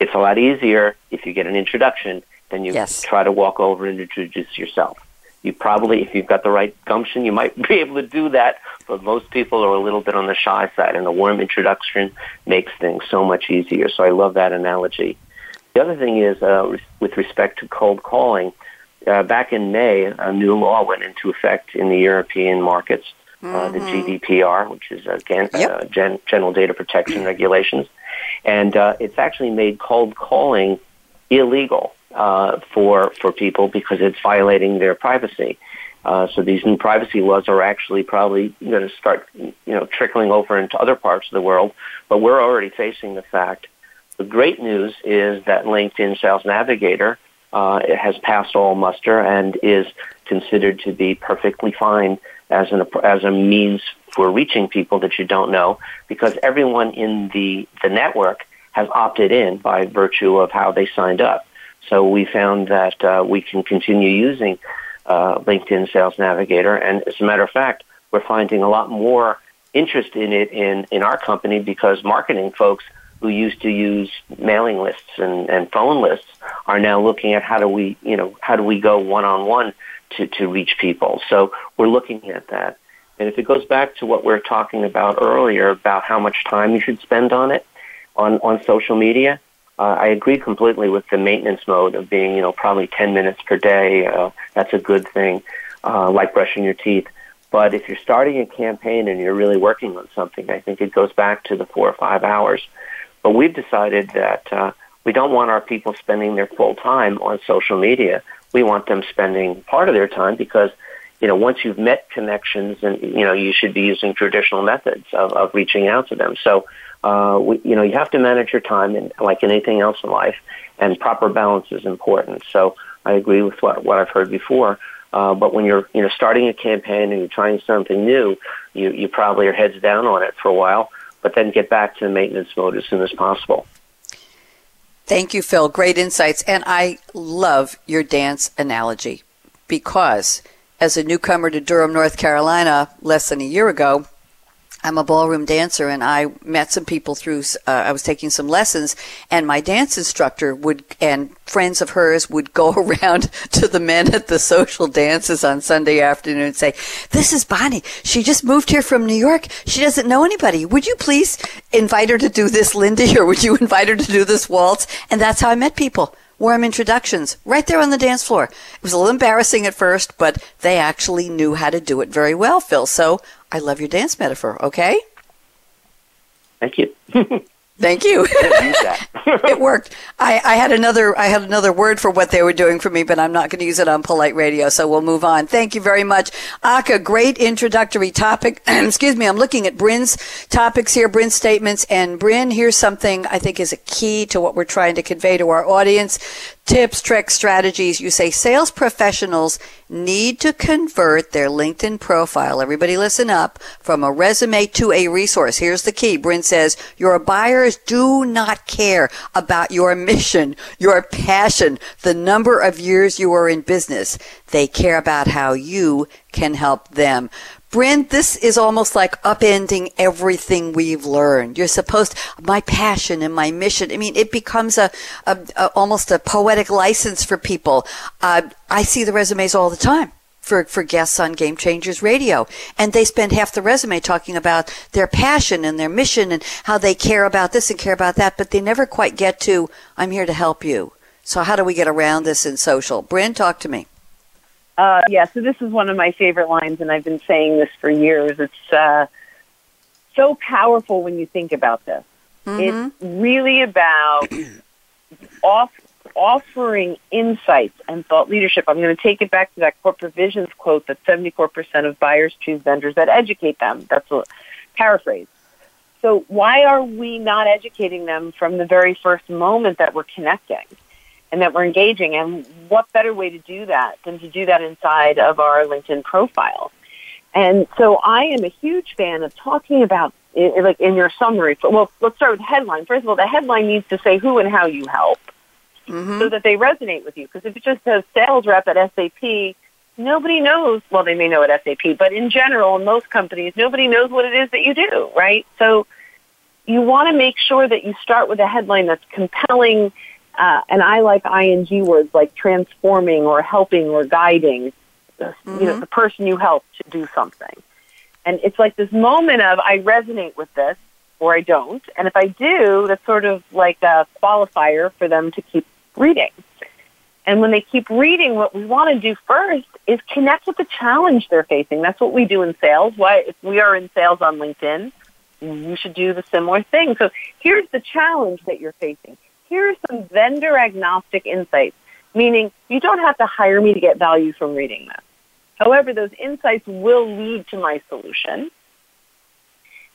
it's a lot easier if you get an introduction than you yes. try to walk over and introduce yourself. You probably, if you've got the right gumption, you might be able to do that, but most people are a little bit on the shy side, and a warm introduction makes things so much easier. So I love that analogy. The other thing is, uh, with respect to cold calling, uh, back in May, a new law went into effect in the European markets, mm-hmm. uh, the mm-hmm. GDPR, which is again yep. uh, Gen- General Data Protection Regulations, and uh, it's actually made cold calling illegal uh, for for people because it's violating their privacy. Uh, so these new privacy laws are actually probably going to start, you know, trickling over into other parts of the world. But we're already facing the fact. The great news is that LinkedIn Sales Navigator uh, has passed all muster and is considered to be perfectly fine as an as a means for reaching people that you don't know, because everyone in the the network has opted in by virtue of how they signed up. So we found that uh, we can continue using uh, LinkedIn Sales Navigator, and as a matter of fact, we're finding a lot more interest in it in in our company because marketing folks who used to use mailing lists and, and phone lists are now looking at how do we, you know, how do we go one on one to, to reach people. So we're looking at that. And if it goes back to what we are talking about earlier about how much time you should spend on it, on, on social media, uh, I agree completely with the maintenance mode of being, you know, probably 10 minutes per day. Uh, that's a good thing, uh, like brushing your teeth. But if you're starting a campaign and you're really working on something, I think it goes back to the four or five hours. But we've decided that uh, we don't want our people spending their full time on social media. We want them spending part of their time because, you know, once you've met connections and, you know, you should be using traditional methods of, of reaching out to them. So, uh, we, you know, you have to manage your time and like anything else in life and proper balance is important. So I agree with what, what I've heard before. Uh, but when you're, you know, starting a campaign and you're trying something new, you, you probably are heads down on it for a while, but then get back to the maintenance mode as soon as possible. Thank you, Phil. Great insights. And I love your dance analogy because as a newcomer to Durham, North Carolina, less than a year ago, I'm a ballroom dancer and I met some people through, uh, I was taking some lessons and my dance instructor would, and friends of hers would go around to the men at the social dances on Sunday afternoon and say, this is Bonnie. She just moved here from New York. She doesn't know anybody. Would you please invite her to do this, Lindy, or would you invite her to do this waltz? And that's how I met people warm introductions right there on the dance floor. It was a little embarrassing at first, but they actually knew how to do it very well, Phil. So I love your dance metaphor, okay? Thank you. Thank you. it worked. I, I, had another I had another word for what they were doing for me, but I'm not going to use it on polite radio, so we'll move on. Thank you very much. Aka, great introductory topic. Excuse me, I'm looking at Brynne's topics here, Brynne's statements, and Brynne, here's something I think is a key to what we're trying to convey to our audience tips, tricks, strategies. You say sales professionals need to convert their LinkedIn profile. Everybody listen up from a resume to a resource. Here's the key. Brynne says your buyers do not care about your mission, your passion, the number of years you are in business. They care about how you can help them. Brynne, this is almost like upending everything we've learned. You're supposed, my passion and my mission. I mean, it becomes a, a, a almost a poetic license for people. Uh, I see the resumes all the time for, for guests on Game Changers Radio. And they spend half the resume talking about their passion and their mission and how they care about this and care about that, but they never quite get to, I'm here to help you. So how do we get around this in social? Brynne, talk to me. Uh, yeah, so this is one of my favorite lines, and I've been saying this for years. It's uh, so powerful when you think about this. Mm-hmm. It's really about off, offering insights and thought leadership. I'm going to take it back to that corporate visions quote that 74% of buyers choose vendors that educate them. That's a paraphrase. So why are we not educating them from the very first moment that we're connecting? And that we're engaging. And what better way to do that than to do that inside of our LinkedIn profile? And so I am a huge fan of talking about, like in your summary. Well, let's start with the headline. First of all, the headline needs to say who and how you help mm-hmm. so that they resonate with you. Because if it just says sales rep at SAP, nobody knows, well, they may know at SAP, but in general, in most companies, nobody knows what it is that you do, right? So you want to make sure that you start with a headline that's compelling uh, and I like ing words like transforming or helping or guiding, mm-hmm. you know, mm-hmm. the person you help to do something. And it's like this moment of I resonate with this or I don't. And if I do, that's sort of like a qualifier for them to keep reading. And when they keep reading, what we want to do first is connect with the challenge they're facing. That's what we do in sales. Why, if we are in sales on LinkedIn, you should do the similar thing. So here's the challenge that you're facing here are some vendor agnostic insights, meaning you don't have to hire me to get value from reading this. However, those insights will lead to my solution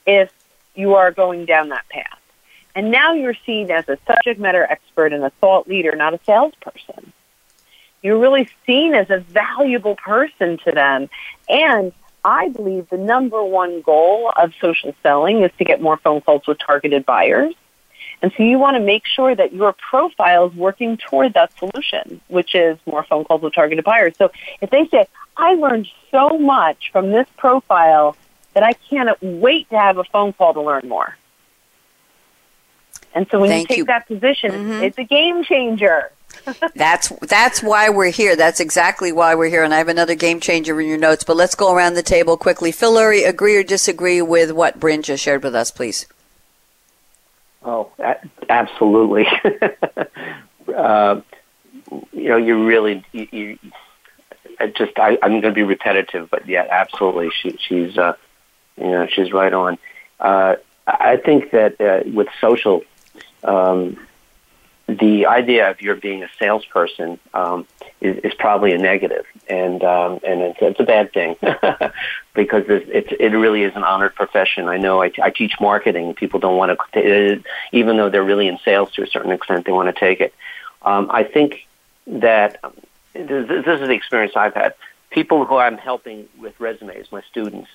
if you are going down that path. And now you're seen as a subject matter expert and a thought leader, not a salesperson. You're really seen as a valuable person to them. And I believe the number one goal of social selling is to get more phone calls with targeted buyers. And so you want to make sure that your profile is working toward that solution, which is more phone calls with targeted buyers. So if they say, I learned so much from this profile that I can't wait to have a phone call to learn more. And so when Thank you take you. that position, mm-hmm. it's a game changer. that's that's why we're here. That's exactly why we're here. And I have another game changer in your notes. But let's go around the table quickly. Phil Lurie, agree or disagree with what Brynne just shared with us, please? Oh, absolutely. uh, you know, you really, you, you I just, I, I'm going to be repetitive, but yeah, absolutely. She, she's, uh, you know, she's right on. Uh, I think that uh, with social, um, the idea of your being a salesperson um, is, is probably a negative, and um, and it's, it's a bad thing because it's, it really is an honored profession. I know I, I teach marketing. People don't want to, even though they're really in sales to a certain extent, they want to take it. Um, I think that um, this, this is the experience I've had. People who I'm helping with resumes, my students,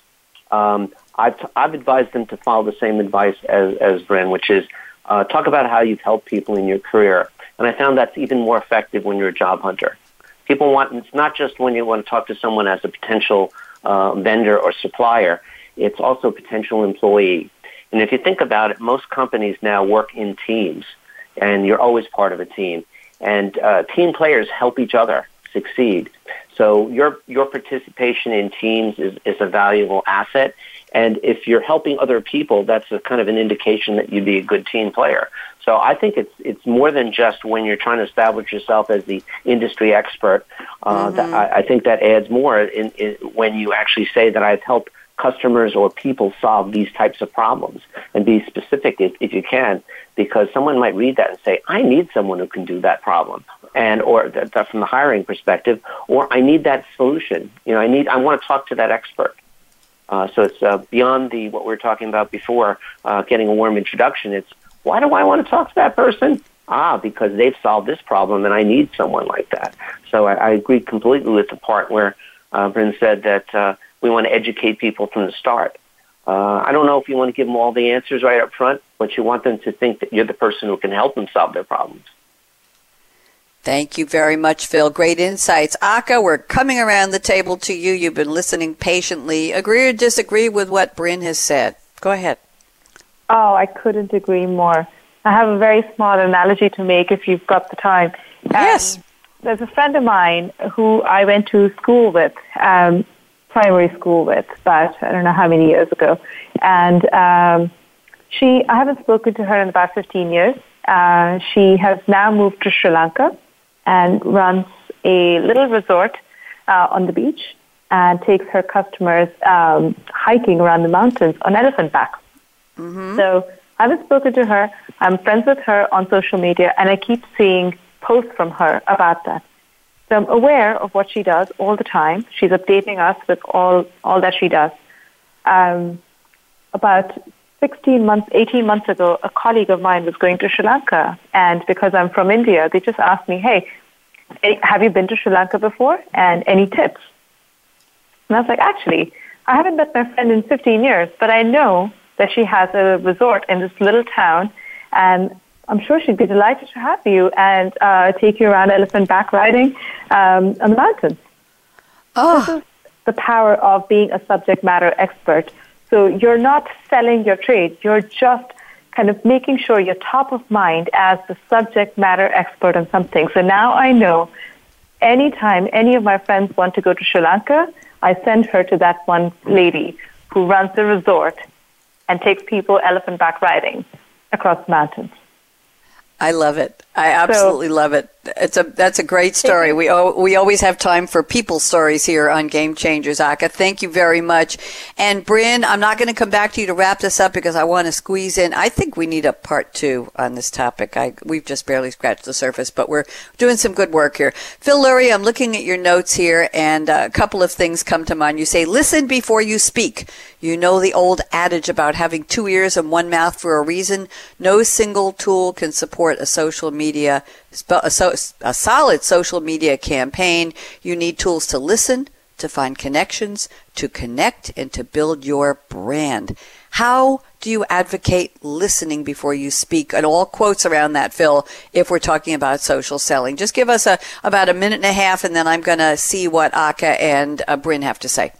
um, I've, I've advised them to follow the same advice as, as Brynne, which is uh, talk about how you've helped people in your career. And I found that's even more effective when you're a job hunter. People want, it's not just when you want to talk to someone as a potential uh, vendor or supplier, it's also potential employee. And if you think about it, most companies now work in teams, and you're always part of a team. And uh, team players help each other succeed. So your your participation in teams is, is a valuable asset. And if you're helping other people, that's a kind of an indication that you'd be a good team player. So I think it's it's more than just when you're trying to establish yourself as the industry expert. Uh, mm-hmm. that I, I think that adds more in, in, when you actually say that I've helped customers or people solve these types of problems and be specific if, if you can because someone might read that and say i need someone who can do that problem and or that, that from the hiring perspective, or I need that solution. You know, I need I want to talk to that expert. Uh, so it's uh, beyond the what we were talking about before, uh, getting a warm introduction. It's why do I want to talk to that person? Ah, because they've solved this problem, and I need someone like that. So I, I agree completely with the part where uh, Brynne said that uh, we want to educate people from the start. Uh, I don't know if you want to give them all the answers right up front, but you want them to think that you're the person who can help them solve their problems. Thank you very much, Phil. Great insights. Aka, we're coming around the table to you. You've been listening patiently. Agree or disagree with what Brynne has said? Go ahead. Oh, I couldn't agree more. I have a very small analogy to make if you've got the time. Um, yes. There's a friend of mine who I went to school with, um, primary school with, but I don't know how many years ago. And um, she, I haven't spoken to her in about 15 years. Uh, she has now moved to Sri Lanka and runs a little resort uh, on the beach and takes her customers um, hiking around the mountains on elephant back. Mm-hmm. So I haven't spoken to her. I'm friends with her on social media, and I keep seeing posts from her about that. So I'm aware of what she does all the time. She's updating us with all, all that she does. Um, about 16 months, 18 months ago, a colleague of mine was going to Sri Lanka. And because I'm from India, they just asked me, hey, have you been to Sri Lanka before? And any tips? And I was like, actually, I haven't met my friend in 15 years, but I know that she has a resort in this little town. And I'm sure she'd be delighted to have you and uh, take you around elephant back riding um, on the mountains. Oh. This is the power of being a subject matter expert so you're not selling your trade, you're just kind of making sure you're top of mind as the subject matter expert on something. So now I know anytime any of my friends want to go to Sri Lanka, I send her to that one lady who runs the resort and takes people elephant back riding across the mountains. I love it. I absolutely so, love it. It's a that's a great story. We we always have time for people stories here on Game Changers, Aka. Thank you very much. And Brynne, I'm not going to come back to you to wrap this up because I want to squeeze in. I think we need a part two on this topic. I we've just barely scratched the surface, but we're doing some good work here. Phil Lurie, I'm looking at your notes here, and a couple of things come to mind. You say, "Listen before you speak." You know the old adage about having two ears and one mouth for a reason. No single tool can support a social media a, so, a solid social media campaign, you need tools to listen, to find connections, to connect, and to build your brand. How do you advocate listening before you speak? And all quotes around that, Phil, if we're talking about social selling. Just give us a, about a minute and a half, and then I'm going to see what Aka and uh, Brynne have to say.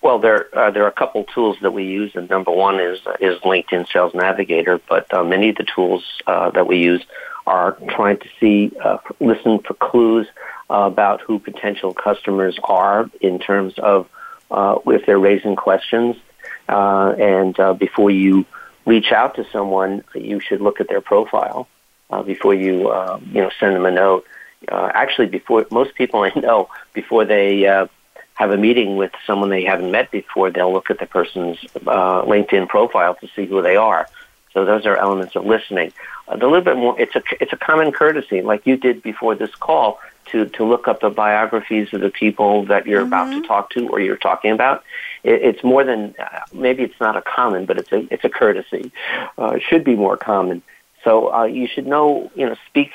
Well, there uh, there are a couple tools that we use, and number one is is LinkedIn Sales Navigator. But uh, many of the tools uh, that we use are trying to see, uh, listen for clues about who potential customers are in terms of uh, if they're raising questions, uh, and before you reach out to someone, you should look at their profile before you you know send them a note. Actually, before most people I know, before they have a meeting with someone they haven't met before, they'll look at the person's uh, LinkedIn profile to see who they are. So those are elements of listening. Uh, a little bit more. It's a it's a common courtesy, like you did before this call, to to look up the biographies of the people that you're mm-hmm. about to talk to or you're talking about. It, it's more than uh, maybe it's not a common, but it's a it's a courtesy. Uh, it should be more common. So uh, you should know, you know, speak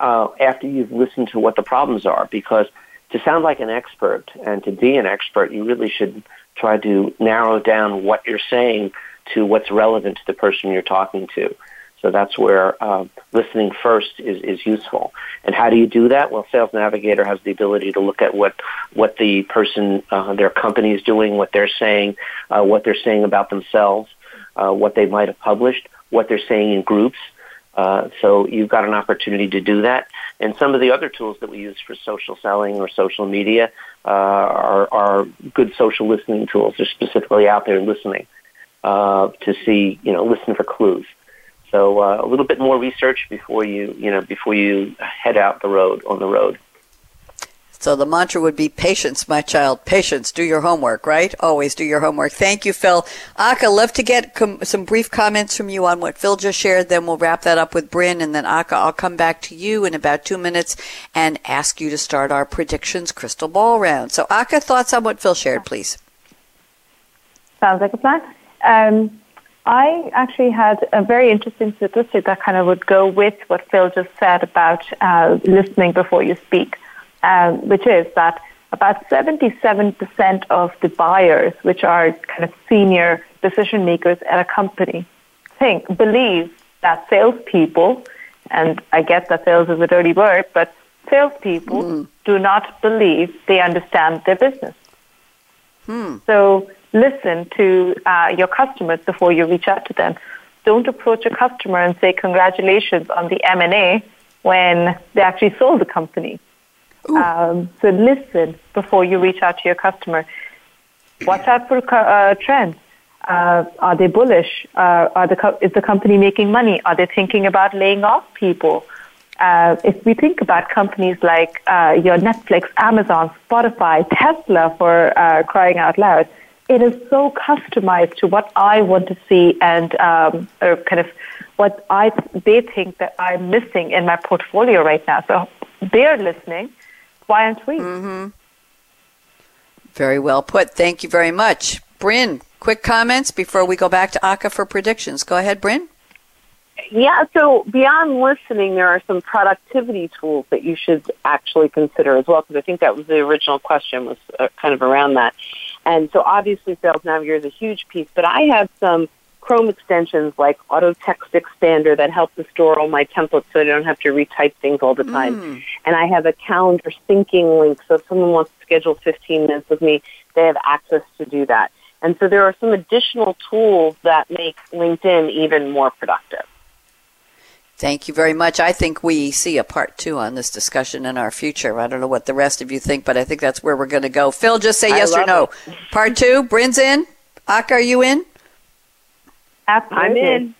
uh, after you've listened to what the problems are, because to sound like an expert and to be an expert, you really should try to narrow down what you're saying to what's relevant to the person you're talking to. So that's where uh, listening first is, is useful. And how do you do that? Well, Sales Navigator has the ability to look at what what the person, uh, their company is doing, what they're saying, uh, what they're saying about themselves, uh, what they might have published, what they're saying in groups. Uh, so you've got an opportunity to do that. And some of the other tools that we use for social selling or social media uh, are, are good social listening tools. They're specifically out there listening to see, you know, listen for clues. So uh, a little bit more research before you, you know, before you head out the road on the road. So the mantra would be patience, my child. Patience. Do your homework, right? Always do your homework. Thank you, Phil. Aka, love to get com- some brief comments from you on what Phil just shared. Then we'll wrap that up with Brynne. And then Aka, I'll come back to you in about two minutes and ask you to start our predictions crystal ball round. So Aka, thoughts on what Phil shared, please. Sounds like a plan. Um, I actually had a very interesting statistic that kind of would go with what Phil just said about uh, listening before you speak, uh, which is that about 77% of the buyers, which are kind of senior decision makers at a company, think, believe that salespeople, and I get that sales is a dirty word, but salespeople mm. do not believe they understand their business. Hmm. So listen to uh, your customers before you reach out to them. Don't approach a customer and say congratulations on the M&A when they actually sold the company. Um, so listen before you reach out to your customer. Watch out for uh, trends. Uh, are they bullish? Uh, are the co- is the company making money? Are they thinking about laying off people? Uh, if we think about companies like uh, your Netflix, Amazon, Spotify, Tesla, for uh, crying out loud, it is so customized to what I want to see and um, or kind of what I they think that I'm missing in my portfolio right now. So they're listening. Why aren't we? Mm-hmm. Very well put. Thank you very much, Brynne. Quick comments before we go back to Aka for predictions. Go ahead, Brynne. Yeah, so beyond listening, there are some productivity tools that you should actually consider as well, because I think that was the original question was uh, kind of around that. And so obviously Sales Navigator is a huge piece, but I have some Chrome extensions like Auto Text Expander that help to store all my templates so I don't have to retype things all the time. Mm. And I have a calendar syncing link, so if someone wants to schedule 15 minutes with me, they have access to do that. And so there are some additional tools that make LinkedIn even more productive. Thank you very much. I think we see a part two on this discussion in our future. I don't know what the rest of you think, but I think that's where we're going to go. Phil, just say yes or no. It. Part two, Brynne's in. Aka, are you in? Absolutely. I'm in.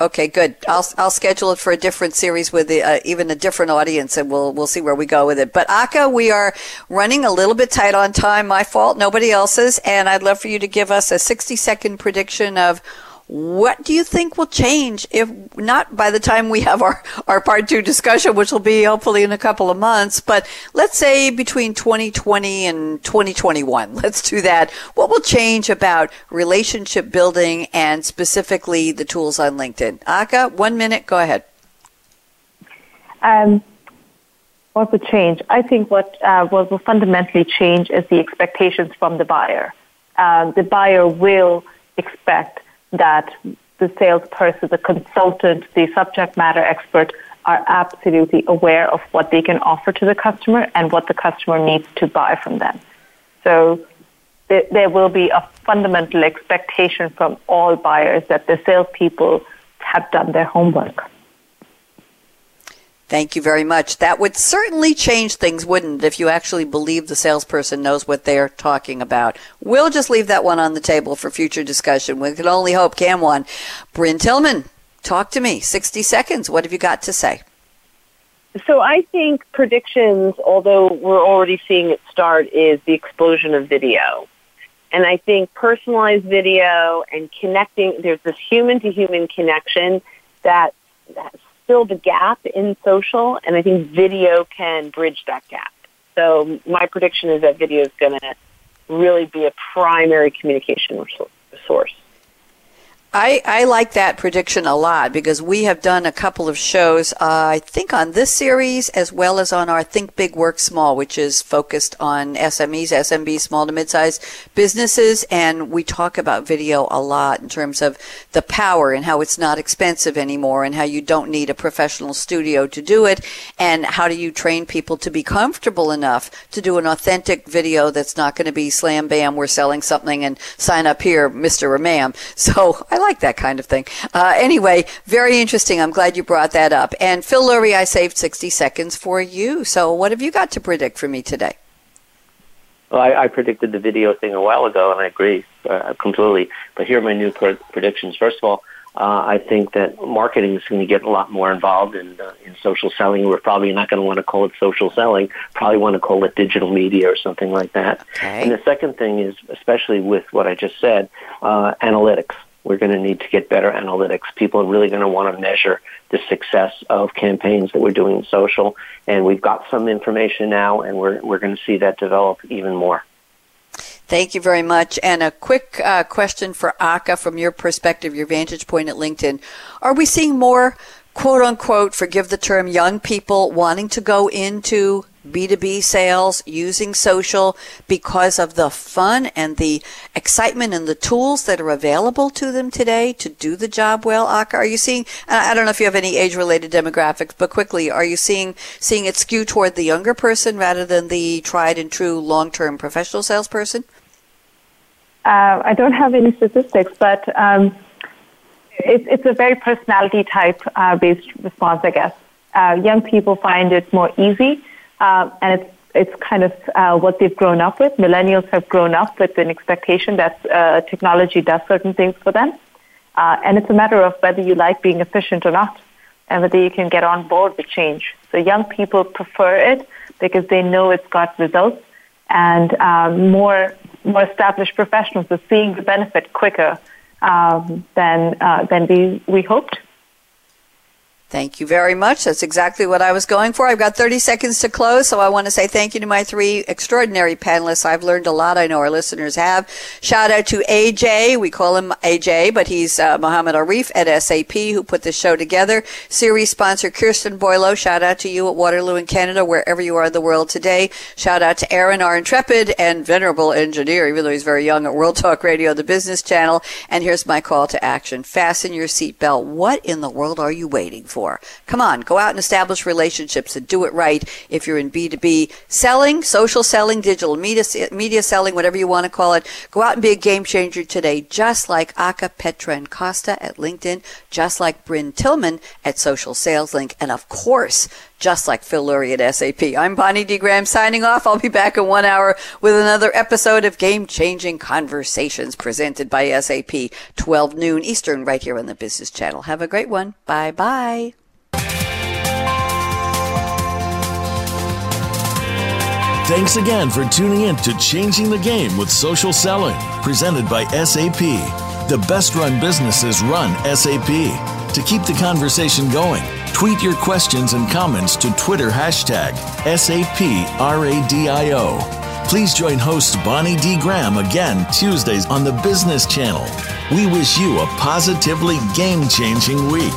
Okay, good. I'll I'll schedule it for a different series with the, uh, even a different audience, and we'll we'll see where we go with it. But Aka, we are running a little bit tight on time. My fault, nobody else's, and I'd love for you to give us a sixty second prediction of what do you think will change if not by the time we have our, our part two discussion, which will be hopefully in a couple of months, but let's say between 2020 and 2021. Let's do that. What will change about relationship building and specifically the tools on LinkedIn? Aka, one minute, go ahead. Um, what will change? I think what, uh, what will fundamentally change is the expectations from the buyer. Um, the buyer will expect that the salesperson, the consultant, the subject matter expert are absolutely aware of what they can offer to the customer and what the customer needs to buy from them. So there, will be a fundamental expectation from all buyers that the salespeople have done their homework. Thank you very much. That would certainly change things, wouldn't it, if you actually believe the salesperson knows what they're talking about? We'll just leave that one on the table for future discussion. We can only hope, can one? Brynne Tillman, talk to me. 60 seconds. What have you got to say? So I think predictions, although we're already seeing it start, is the explosion of video. And I think personalized video and connecting, there's this human to human connection that fill the gap in social, and I think video can bridge that gap. So my prediction is that video is going to really be a primary communication source. I, I like that prediction a lot because we have done a couple of shows, uh, I think on this series as well as on our Think Big Work Small, which is focused on SMEs, SMBs, small to mid-sized businesses. And we talk about video a lot in terms of the power and how it's not expensive anymore and how you don't need a professional studio to do it. And how do you train people to be comfortable enough to do an authentic video that's not going to be slam bam, we're selling something and sign up here, Mr. or ma'am. So I like that kind of thing. Uh, anyway, very interesting. I'm glad you brought that up. And Phil Lurie, I saved 60 seconds for you. So what have you got to predict for me today? Well, I, I predicted the video thing a while ago, and I agree uh, completely. But here are my new pr- predictions. First of all, uh, I think that marketing is going to get a lot more involved in uh, in social selling. We're probably not going to want to call it social selling. Probably want to call it digital media or something like that. Okay. And the second thing is, especially with what I just said, uh, analytics we're going to need to get better analytics. People are really going to want to measure the success of campaigns that we're doing in social, and we've got some information now, and we're we're going to see that develop even more. Thank you very much. And a quick uh, question for Aka from your perspective, your vantage point at LinkedIn. Are we seeing more quote unquote, forgive the term, young people wanting to go into B2B sales using social because of the fun and the excitement and the tools that are available to them today to do the job well. Are you seeing, I don't know if you have any age related demographics, but quickly, are you seeing, seeing it skew toward the younger person rather than the tried and true long term professional salesperson? Uh, I don't have any statistics, but um, it's, it's a very personality type uh, based response, I guess. Uh, young people find it more easy, uh, and it's it's kind of uh, what they've grown up with. Millennials have grown up with an expectation that uh, technology does certain things for them, uh, and it's a matter of whether you like being efficient or not, and whether you can get on board with change. So young people prefer it because they know it's got results, and um, more more established professionals are seeing the benefit quicker um, than uh, than we we hoped. Thank you very much. That's exactly what I was going for. I've got 30 seconds to close, so I want to say thank you to my three extraordinary panelists. I've learned a lot. I know our listeners have. Shout out to AJ. We call him AJ, but he's uh, Arif at SAP who put this show together. Series sponsor Kirsten Boileau. Shout out to you at Waterloo in Canada, wherever you are in the world today. Shout out to Aaron, our intrepid and venerable engineer, even though he's very young at World Talk Radio, the business channel. And here's my call to action. Fasten your seatbelt. What in the world are you waiting for? For. Come on, go out and establish relationships and do it right if you're in B2B selling, social selling, digital media, media selling, whatever you want to call it. Go out and be a game changer today, just like Aka Petra and Costa at LinkedIn, just like Brynne Tillman at Social Sales Link, and of course, just like Phil Lurie at SAP. I'm Bonnie D. Graham signing off. I'll be back in one hour with another episode of Game Changing Conversations presented by SAP, 12 noon Eastern, right here on the Business Channel. Have a great one. Bye bye. Thanks again for tuning in to Changing the Game with Social Selling, presented by SAP. The best run businesses run SAP. To keep the conversation going, tweet your questions and comments to Twitter hashtag SAPRADIO. Please join host Bonnie D. Graham again Tuesdays on the Business Channel. We wish you a positively game changing week.